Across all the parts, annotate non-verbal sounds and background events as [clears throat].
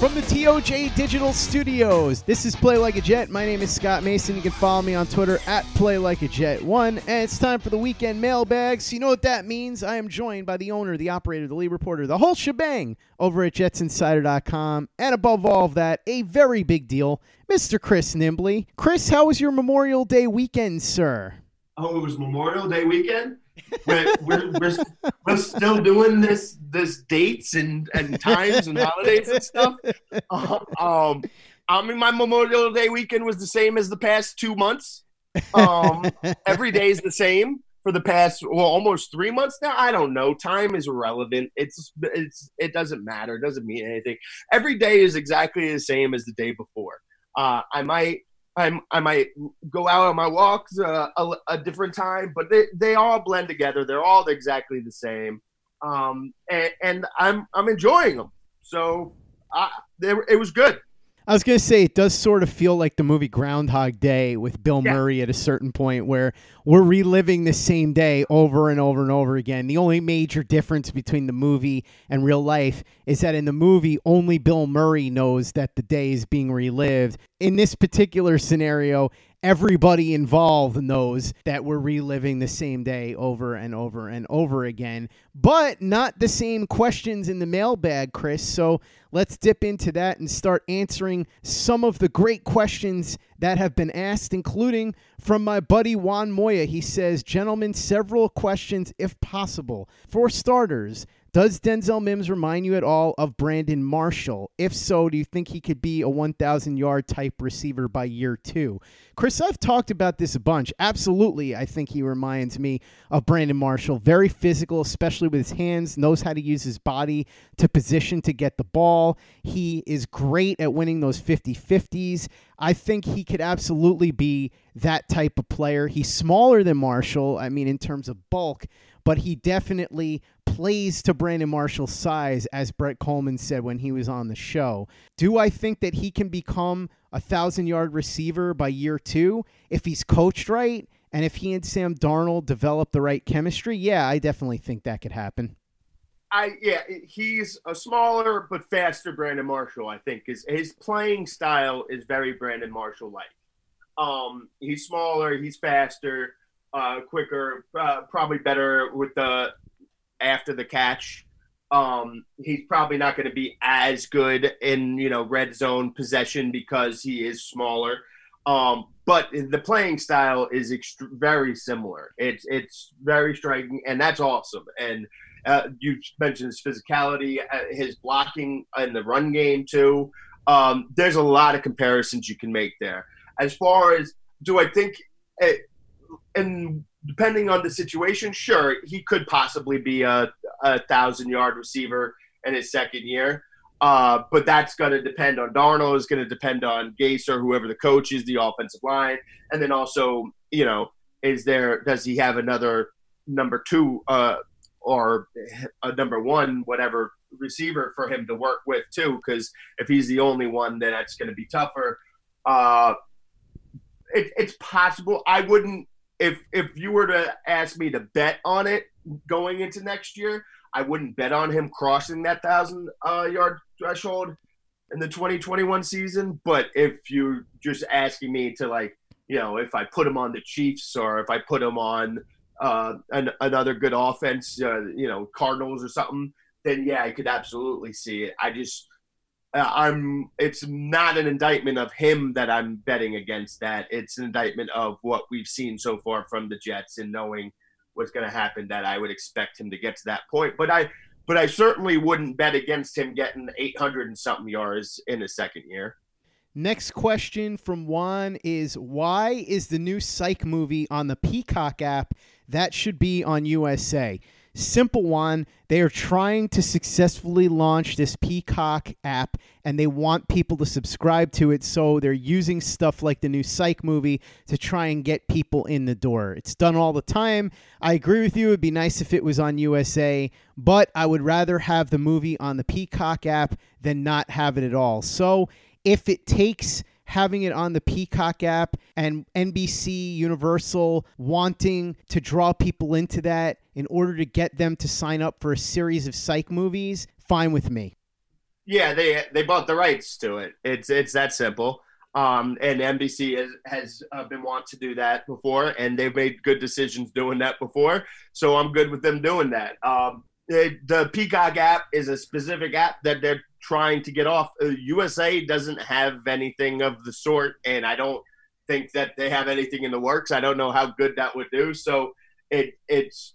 From the TOJ Digital Studios, this is Play Like a Jet. My name is Scott Mason. You can follow me on Twitter at Play Like a Jet One, and it's time for the weekend mailbag. So you know what that means? I am joined by the owner, the operator, the lead reporter, the whole shebang over at JetsInsider.com, and above all of that, a very big deal, Mr. Chris Nimbley. Chris, how was your Memorial Day weekend, sir? Oh, it was Memorial Day weekend. We're, we're, we're, we're still doing this this dates and, and times and holidays and stuff. Uh, um, I mean, my Memorial Day weekend was the same as the past two months. Um, every day is the same for the past well almost three months now. I don't know. Time is irrelevant. It's it's it doesn't matter. It doesn't mean anything. Every day is exactly the same as the day before. Uh, I might I'm, I might go out on my walks uh, a, a, different time, but they, they all blend together. They're all exactly the same, um, and, and I'm I'm enjoying them. So I, they, it was good. I was going to say, it does sort of feel like the movie Groundhog Day with Bill Yeah. Murray at a certain point where we're reliving the same day over and over and over again. The only major difference between the movie and real life is that in the movie, only Bill Murray knows that the day is being relived. In this particular scenario, everybody involved knows that we're reliving the same day over and over and over again, but not the same questions in the mailbag, Chris. So let's dip into that and start answering some of the great questions that have been asked, including from my buddy Juan Moya. He says, Gentlemen, several questions if possible. For starters, does Denzel Mims remind you at all of Brandon Marshall? If so, do you think he could be a 1,000 yard type receiver by year two? Chris, I've talked about this a bunch. Absolutely, I think he reminds me of Brandon Marshall. Very physical, especially with his hands, knows how to use his body to position to get the ball. He is great at winning those 50 50s. I think he could absolutely be that type of player. He's smaller than Marshall, I mean, in terms of bulk, but he definitely plays to Brandon Marshall's size, as Brett Coleman said when he was on the show. Do I think that he can become a thousand yard receiver by year two if he's coached right and if he and Sam Darnold develop the right chemistry? Yeah, I definitely think that could happen. I yeah, he's a smaller but faster Brandon Marshall. I think his his playing style is very Brandon Marshall like. Um, he's smaller, he's faster, uh, quicker, uh, probably better with the after the catch. Um, he's probably not going to be as good in you know red zone possession because he is smaller. Um, but the playing style is ext- very similar. It's it's very striking, and that's awesome. And uh, you mentioned his physicality, uh, his blocking in the run game too. Um, there's a lot of comparisons you can make there. As far as do I think, it, and depending on the situation, sure, he could possibly be a, a thousand yard receiver in his second year. Uh, but that's going to depend on Darnold. It's going to depend on Gase or whoever the coach is, the offensive line, and then also, you know, is there does he have another number two uh, or a number one, whatever receiver for him to work with too? Because if he's the only one, then that's going to be tougher. Uh, it, it's possible. I wouldn't if if you were to ask me to bet on it going into next year. I wouldn't bet on him crossing that thousand uh, yard threshold in the 2021 season. But if you're just asking me to like, you know, if I put him on the Chiefs or if I put him on uh, an, another good offense, uh, you know, Cardinals or something, then yeah, I could absolutely see it. I just Uh, I'm. It's not an indictment of him that I'm betting against. That it's an indictment of what we've seen so far from the Jets and knowing what's going to happen. That I would expect him to get to that point, but I. But I certainly wouldn't bet against him getting 800 and something yards in his second year. Next question from Juan is why is the new Psych movie on the Peacock app? That should be on USA. Simple one, they are trying to successfully launch this Peacock app and they want people to subscribe to it. So they're using stuff like the new Psych movie to try and get people in the door. It's done all the time. I agree with you. It'd be nice if it was on USA, but I would rather have the movie on the Peacock app than not have it at all. So if it takes having it on the Peacock app and NBC Universal wanting to draw people into that in order to get them to sign up for a series of psych movies, fine with me. Yeah, they they bought the rights to it. It's it's that simple. Um, and NBC has, has uh, been want to do that before, and they've made good decisions doing that before. So I'm good with them doing that. Um, it, the Peacock app is a specific app that they're trying to get off. Uh, USA doesn't have anything of the sort, and I don't think that they have anything in the works. I don't know how good that would do. So it it's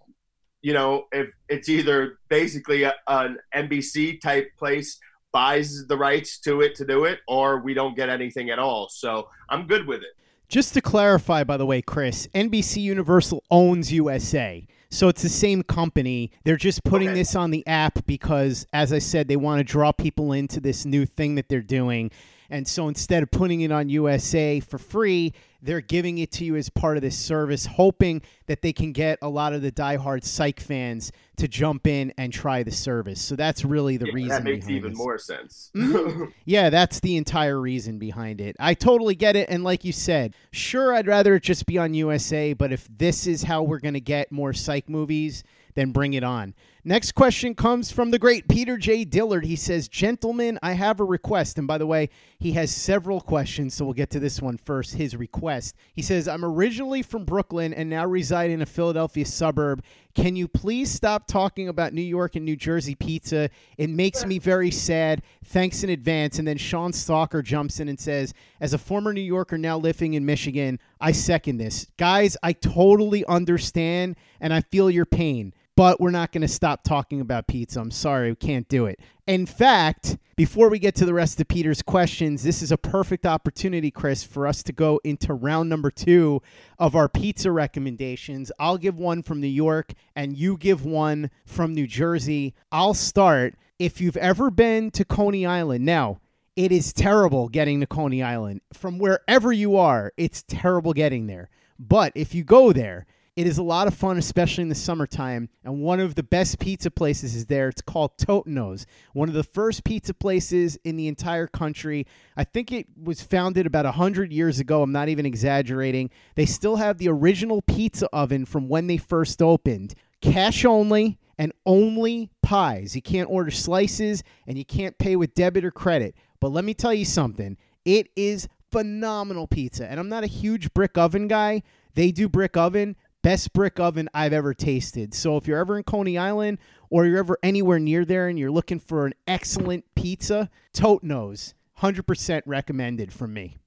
you know if it's either basically a, an NBC type place buys the rights to it to do it, or we don't get anything at all. So I'm good with it. Just to clarify, by the way, Chris, NBC Universal owns USA. So it's the same company. They're just putting okay. this on the app because, as I said, they want to draw people into this new thing that they're doing. And so instead of putting it on USA for free, they're giving it to you as part of this service, hoping that they can get a lot of the diehard psych fans to jump in and try the service. So that's really the yeah, reason. That makes even this. more sense. Mm-hmm. [laughs] yeah, that's the entire reason behind it. I totally get it. And like you said, sure, I'd rather it just be on USA, but if this is how we're going to get more psych movies, then bring it on. Next question comes from the great Peter J. Dillard. He says, Gentlemen, I have a request. And by the way, he has several questions, so we'll get to this one first. His request. He says, I'm originally from Brooklyn and now reside in a Philadelphia suburb. Can you please stop talking about New York and New Jersey pizza? It makes me very sad. Thanks in advance. And then Sean Stalker jumps in and says, As a former New Yorker now living in Michigan, I second this. Guys, I totally understand and I feel your pain but we're not going to stop talking about pizza. I'm sorry, we can't do it. In fact, before we get to the rest of Peter's questions, this is a perfect opportunity, Chris, for us to go into round number two of our pizza recommendations. I'll give one from New York, and you give one from New Jersey. I'll start. If you've ever been to Coney Island, now, it is terrible getting to Coney Island. From wherever you are, it's terrible getting there. But if you go there, it is a lot of fun, especially in the summertime. And one of the best pizza places is there. It's called Totonno's, one of the first pizza places in the entire country. I think it was founded about 100 years ago. I'm not even exaggerating. They still have the original pizza oven from when they first opened. Cash only and only pies. You can't order slices and you can't pay with debit or credit. But let me tell you something it is phenomenal pizza. And I'm not a huge brick oven guy. They do brick oven, best brick oven I've ever tasted. So if you're ever in Coney Island or you're ever anywhere near there and you're looking for an excellent pizza, Totonno's, 100% recommended from me.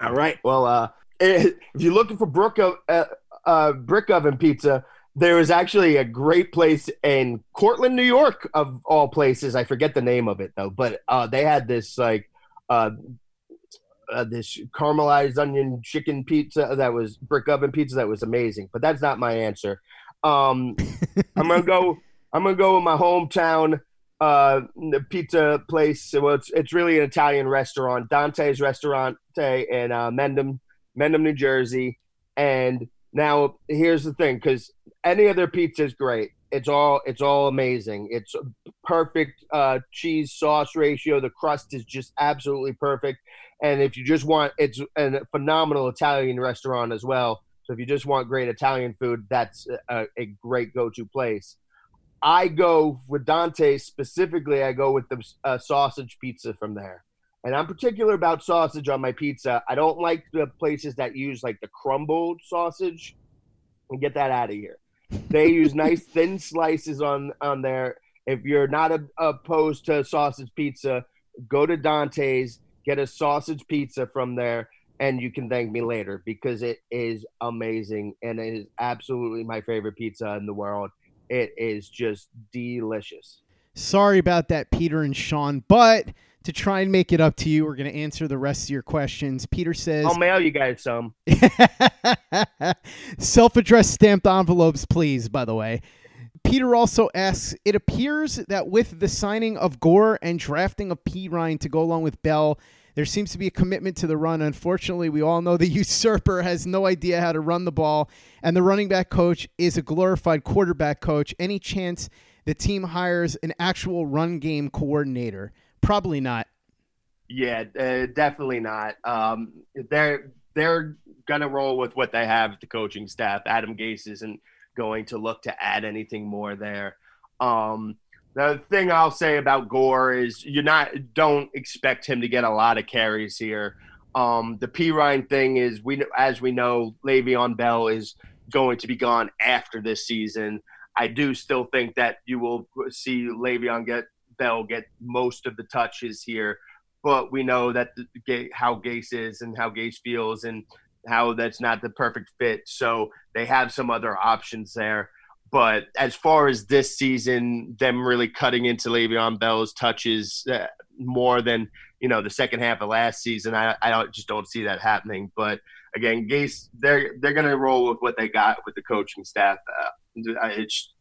All right. Well, uh, if you're looking for brick, uh, uh, brick oven pizza, there is actually a great place in Cortland, New York, of all places. I forget the name of it though, but uh, they had this like uh, this caramelized onion chicken pizza that was brick oven pizza that was amazing. But that's not my answer. Um, [laughs] I'm gonna go. I'm gonna go with my hometown uh, pizza place. Well, it's it's really an Italian restaurant, Dante's Restaurante in uh, Mendham, Mendham, New Jersey. And now here's the thing, because any other pizza is great. It's all it's all amazing. It's perfect uh, cheese sauce ratio. The crust is just absolutely perfect. And if you just want, it's a phenomenal Italian restaurant as well. So if you just want great Italian food, that's a, a great go-to place. I go with Dante specifically. I go with the uh, sausage pizza from there, and I'm particular about sausage on my pizza. I don't like the places that use like the crumbled sausage. And get that out of here. They use nice [laughs] thin slices on on there. If you're not a, opposed to sausage pizza, go to Dante's, get a sausage pizza from there, and you can thank me later because it is amazing and it is absolutely my favorite pizza in the world. It is just delicious. Sorry about that, Peter and Sean, but to try and make it up to you, we're going to answer the rest of your questions. Peter says, I'll mail you guys some. [laughs] self addressed stamped envelopes, please, by the way. Peter also asks, it appears that with the signing of Gore and drafting of Perine to go along with Bell, there seems to be a commitment to the run. Unfortunately, we all know the [laughs] usurper has no idea how to run the ball, and the running back coach is a glorified quarterback coach. Any chance the team hires an actual run game coordinator? Probably not. Yeah, uh, definitely not. Um, they're they're gonna roll with what they have. The coaching staff, Adam Gase isn't going to look to add anything more there. Um, the thing I'll say about Gore is you're not don't expect him to get a lot of carries here. Um, the Perine thing is we as we know Le'Veon Bell is going to be gone after this season. I do still think that you will see Le'Veon get Bell get most of the touches here, but we know that the, how Gase is and how Gase feels and how that's not the perfect fit. So they have some other options there. But as far as this season, them really cutting into Le'Veon Bell's touches uh, more than you know the second half of last season, I, I don't, just don't see that happening. But again, Gase they're they're going to roll with what they got with the coaching staff. Uh,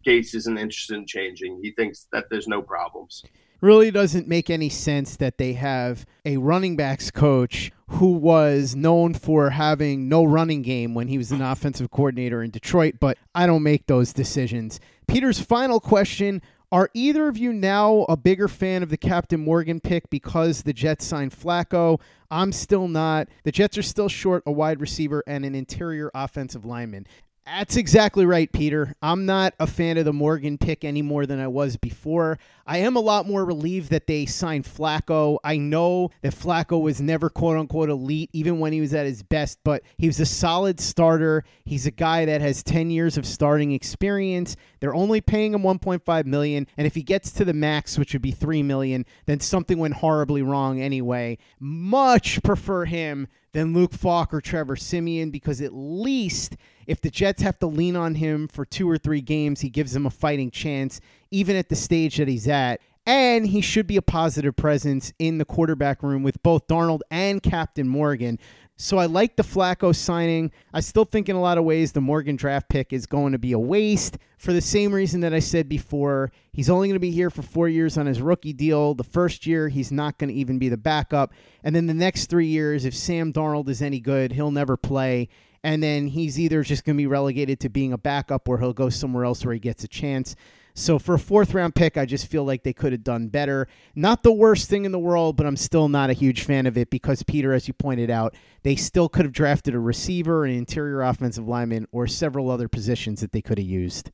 Gase isn't interested in changing. He thinks that there's no problems really doesn't make any sense that they have a running backs coach who was known for having no running game when he was an offensive coordinator in Detroit, but I don't make those decisions. Peter's final question Are either of you now a bigger fan of the Captain Morgan pick because the Jets signed Flacco? I'm still not. The Jets are still short a wide receiver and an interior offensive lineman. That's exactly right, Peter. I'm not a fan of the Morgan pick any more than I was before. I am a lot more relieved that they signed Flacco. I know that Flacco was never quote unquote elite, even when he was at his best, but he was a solid starter. He's a guy that has 10 years of starting experience. They're only paying him 1.5 million, and if he gets to the max, which would be 3 million, then something went horribly wrong anyway. Much prefer him than Luke Falk or Trevor Siemian because at least if the Jets have to lean on him for two or three games, he gives them a fighting chance, even at the stage that he's at. And he should be a positive presence in the quarterback room with both Darnold and Captain Morgan. So I like the Flacco signing. I still think in a lot of ways the Morgan draft pick is going to be a waste for the same reason that I said before. He's only going to be here for four years on his rookie deal. The first year, he's not going to even be the backup. And then the next three years, if Sam Darnold is any good, he'll never play. And then he's either just going to be relegated to being a backup or he'll go somewhere else where he gets a chance. So for a fourth round pick, I just feel like they could have done better. Not the worst thing in the world, but I'm still not a huge fan of it because Peter, as you pointed out, they still could have drafted a receiver, an interior offensive lineman, or several other positions that they could have used.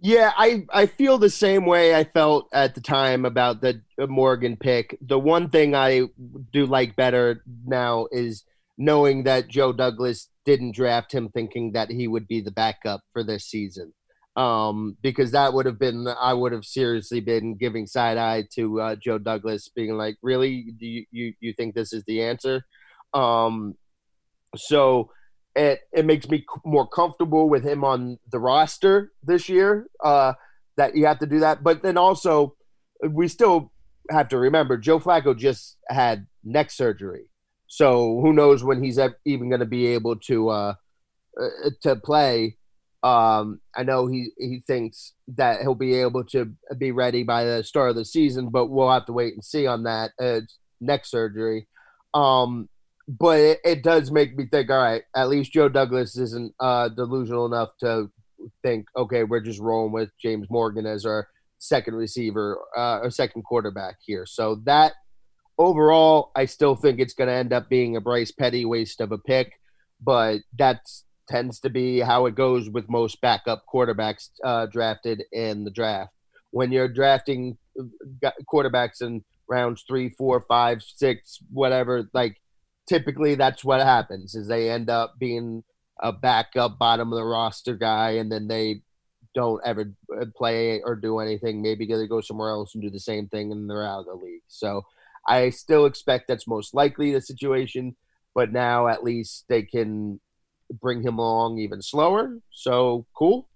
Yeah, I, I feel the same way I felt at the time about the Morgan pick. The one thing I do like better now is knowing that Joe Douglas didn't draft him thinking that he would be the backup for this season um, because that would have been I would have seriously been giving side eye to uh, Joe Douglas, being like, "Really, do you, you you think this is the answer?" Um, so it it makes me more comfortable with him on the roster this year. Uh, that you have to do that, but then also we still have to remember Joe Flacco just had neck surgery, so who knows when he's even going to be able to uh, uh, to play um, I know he he thinks that he'll be able to be ready by the start of the season, but we'll have to wait and see on that uh, neck surgery. Um, but it, it, does make me think. All right, at least Joe Douglas isn't uh, delusional enough to think, okay, we're just rolling with James Morgan as our second receiver uh, or second quarterback here. So that overall, I still think it's going to end up being a Bryce Petty waste of a pick, but that tends to be how it goes with most backup quarterbacks uh, drafted in the draft. When you're drafting uh, quarterbacks in rounds three, four, five, six, whatever, like typically that's what happens is they end up being a backup bottom of the roster guy, and then they don't ever uh, play or do anything. Maybe they go somewhere else and do the same thing, and they're out of the league. So I still expect that's most likely the situation, but now at least they can bring him along even slower. So cool.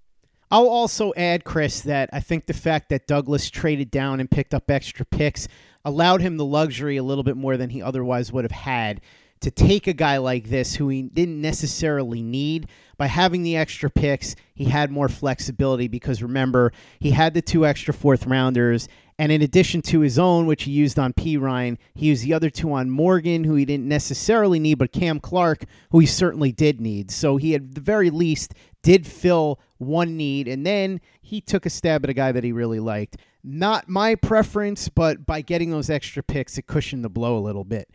I'll also add, Chris, that I think the fact that Douglas traded down and picked up extra picks allowed him the luxury a little bit more than he otherwise would have had to take a guy like this who he didn't necessarily need. By having the extra picks, he had more flexibility because remember, he had the two extra fourth rounders. And in addition to his own, which he used on Perine, he used the other two on Morgan, who he didn't necessarily need, but Cam Clark, who he certainly did need. So he, at the very least, did fill one need. And then he took a stab at a guy that he really liked. Not my preference, but by getting those extra picks, it cushioned the blow a little bit.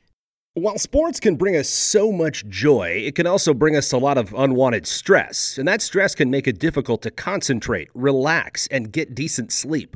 While sports can bring us so much joy, it can also bring us a lot of unwanted stress, and that stress can make it difficult to concentrate, relax, and get decent sleep.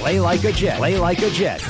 Play like a Jet. Play like a Jet.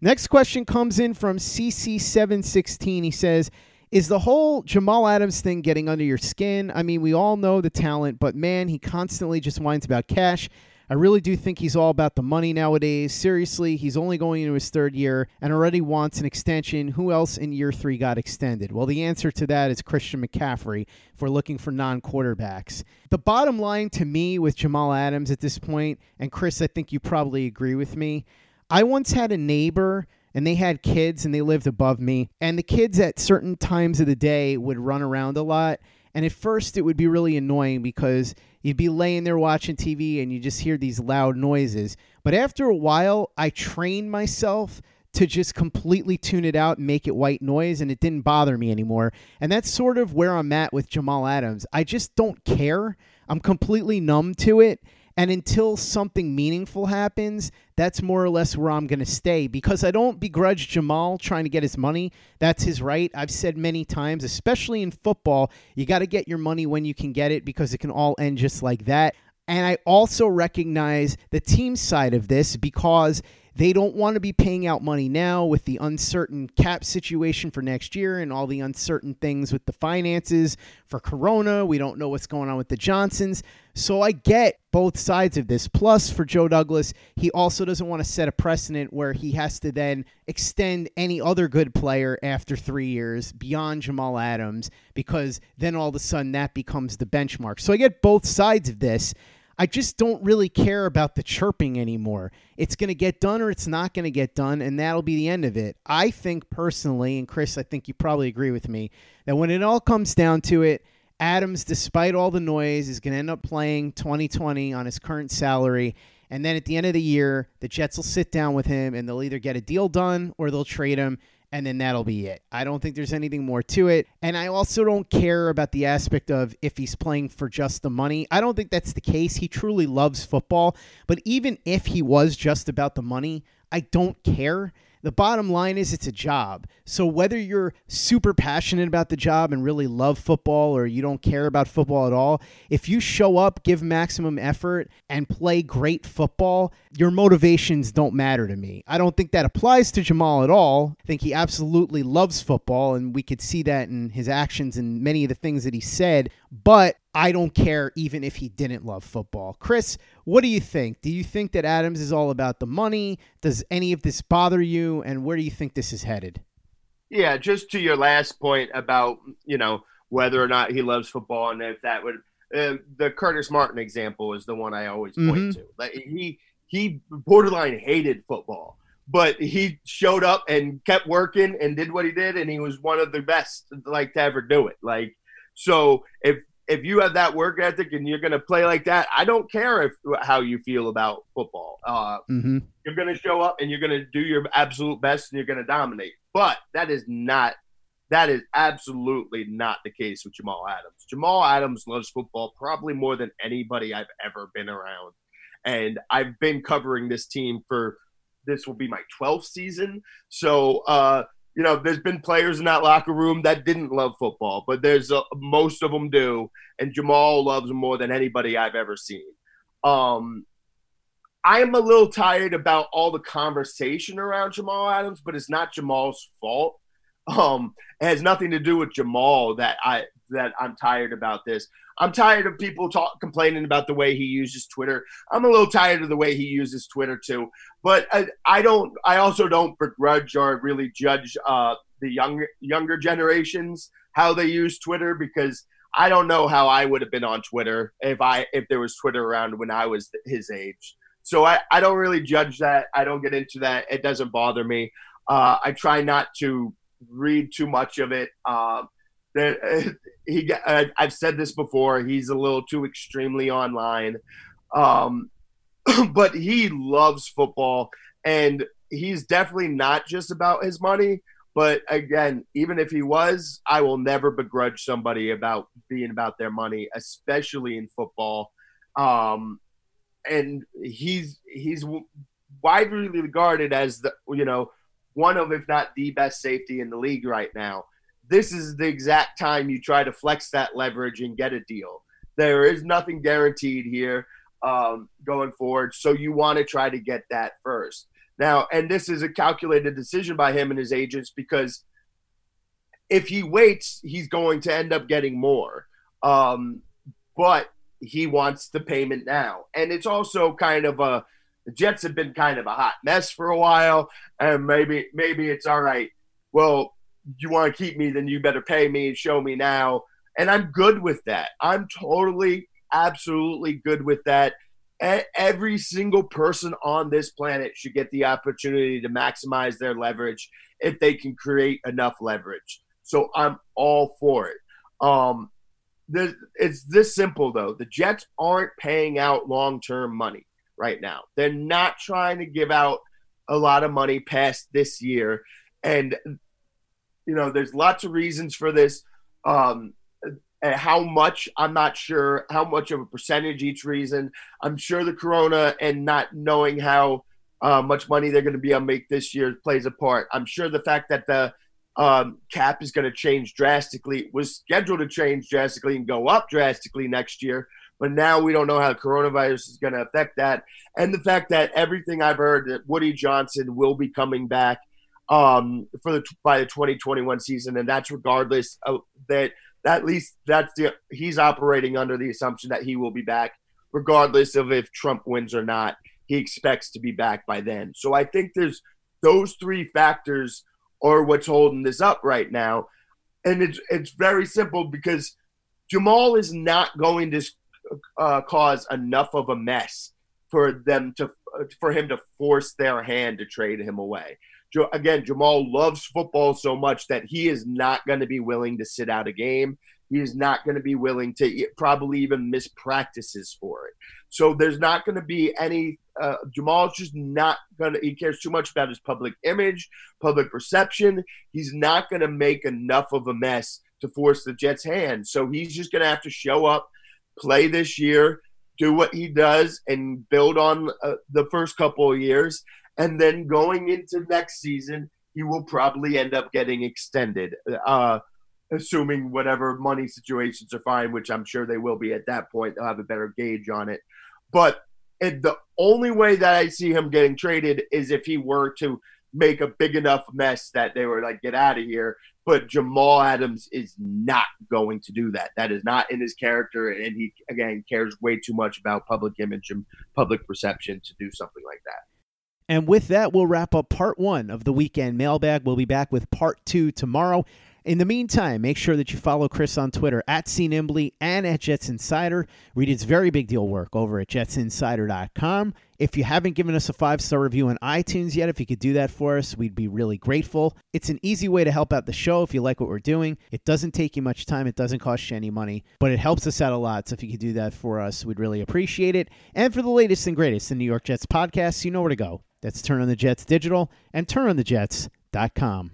Next question comes in from CC716. He says, Is the whole Jamal Adams thing getting under your skin? I mean, we all know the talent, but man, he constantly just whines about cash. I really do think he's all about the money nowadays. Seriously, he's only going into his third year and already wants an extension. Who else in year three got extended? Well, the answer to that is Christian McCaffrey if we're looking for non quarterbacks. The bottom line to me with Jamal Adams at this point, and Chris, I think you probably agree with me. I once had a neighbor and they had kids and they lived above me, and the kids at certain times of the day would run around a lot. And at first, it would be really annoying because you'd be laying there watching TV and you just hear these loud noises. But after a while, I trained myself to just completely tune it out and make it white noise, and it didn't bother me anymore. And that's sort of where I'm at with Jamal Adams. I just don't care. I'm completely numb to it. And until something meaningful happens, that's more or less where I'm going to stay because I don't begrudge Jamal trying to get his money. That's his right. I've said many times, especially in football, you got to get your money when you can get it because it can all end just like that. And I also recognize the team side of this because they don't want to be paying out money now with the uncertain cap situation for next year and all the uncertain things with the finances for Corona. We don't know what's going on with the Johnsons. So I get both sides of this. Plus, for Joe Douglas, he also doesn't want to set a precedent where he has to then extend any other good player after three years beyond Jamal Adams because then all of a sudden that becomes the benchmark. So I get both sides of this. I just don't really care about the chirping anymore. It's going to get done or it's not going to get done, and that'll be the end of it. I think personally, and Chris, I think you probably agree with me, that when it all comes down to it, Adams, despite all the noise, is going to end up playing 2020 on his current salary. And then at the end of the year, the Jets will sit down with him and they'll either get a deal done or they'll trade him and then that'll be it. I don't think there's anything more to it. And I also don't care about the aspect of if he's playing for just the money. I don't think that's the case. He truly loves football. But even if he was just about the money, I don't care the bottom line is it's a job. So whether you're super passionate about the job and really love football or you don't care about football at all, if you show up, give maximum effort and play great football, your motivations don't matter to me. I don't think that applies to Jamal at all. I think he absolutely loves football and we could see that in his actions and many of the things that he said, but I don't care even if he didn't love football. Chris, what do you think? Do you think that Adams is all about the money? Does any of this bother you? And where do you think this is headed? Yeah, just to your last point about, you know, whether or not he loves football and if that would uh, the Curtis Martin example is the one I always point mm-hmm. to. Like he he borderline hated football, but he showed up and kept working and did what he did and he was one of the best like to ever do it. Like so if if you have that work ethic and you're going to play like that, I don't care if how you feel about football. Uh, mm-hmm. You're going to show up and you're going to do your absolute best and you're going to dominate. But that is not that is absolutely not the case with Jamal Adams. Jamal Adams loves football probably more than anybody I've ever been around. And I've been covering this team for this will be my 12th season. So uh, you know, there's been players in that locker room that didn't love football, but there's a, most of them do, and Jamal loves more than anybody I've ever seen. Um, I'm a little tired about all the conversation around Jamal Adams, but it's not Jamal's fault. Um, it has nothing to do with Jamal that I that I'm tired about this. I'm tired of people talk complaining about the way he uses Twitter. I'm a little tired of the way he uses Twitter too. But I, I don't. I also don't begrudge or really judge uh, the younger younger generations how they use Twitter because I don't know how I would have been on Twitter if I if there was Twitter around when I was his age. So I, I don't really judge that. I don't get into that. It doesn't bother me. Uh, I try not to read too much of it. Uh, that [laughs] he I've said this before. He's a little too extremely online, um, [clears throat] but he loves football, and he's definitely not just about his money. But again, even if he was, I will never begrudge somebody about being about their money, especially in football. Um, and he's he's widely regarded as the you know one of if not the best safety in the league right now this is the exact time you try to flex that leverage and get a deal. There is nothing guaranteed here um, going forward, so you want to try to get that first. Now, and this is a calculated decision by him and his agents because if he waits, he's going to end up getting more. Um, but he wants the payment now. And it's also kind of a the Jets have been kind of a hot mess for a while, and maybe maybe it's all right. Well, you want to keep me, then you better pay me and show me now. And I'm good with that. I'm totally, absolutely good with that. Every single person on this planet should get the opportunity to maximize their leverage if they can create enough leverage. So I'm all for it. Um, it's this simple though. The Jets aren't paying out long-term money right now. They're not trying to give out a lot of money past this year, and you know, there's lots of reasons for this. Um, how much I'm not sure. How much of a percentage each reason? I'm sure the corona and not knowing how uh, much money they're going to be able to make this year plays a part. I'm sure the fact that the um, cap is going to change drastically was scheduled to change drastically and go up drastically next year. But now we don't know how the coronavirus is going to affect that. And the fact that everything I've heard that Woody Johnson will be coming back um, for the by the 2021 season, and that's regardless of that. At least that's the he's operating under the assumption that he will be back, regardless of if Trump wins or not. He expects to be back by then. So I think there's those three factors are what's holding this up right now, and it's it's very simple because Jamal is not going to uh, cause enough of a mess for them to for him to force their hand to trade him away. Again, Jamal loves football so much that he is not going to be willing to sit out a game. He is not going to be willing to probably even miss practices for it. So there's not going to be any. Uh, Jamal's just not going to. He cares too much about his public image, public perception. He's not going to make enough of a mess to force the Jets' hand. So he's just going to have to show up, play this year, do what he does, and build on uh, the first couple of years. And then going into next season, he will probably end up getting extended, uh, assuming whatever money situations are fine, which I'm sure they will be at that point. They'll have a better gauge on it. But it, the only way that I see him getting traded is if he were to make a big enough mess that they were like, get out of here. But Jamal Adams is not going to do that. That is not in his character. And he, again, cares way too much about public image and public perception to do something like that. And with that, we'll wrap up part one of the weekend mailbag. We'll be back with part two tomorrow. In the meantime, make sure that you follow Chris on Twitter at CNimbley and at Jets Insider. Read his very big deal work over at jetsinsider.com. If you haven't given us a five star review on iTunes yet, if you could do that for us, we'd be really grateful. It's an easy way to help out the show if you like what we're doing. It doesn't take you much time, it doesn't cost you any money, but it helps us out a lot. So if you could do that for us, we'd really appreciate it. And for the latest and greatest in New York Jets podcasts, you know where to go. That's Turn on the Jets Digital and turnonthejets.com.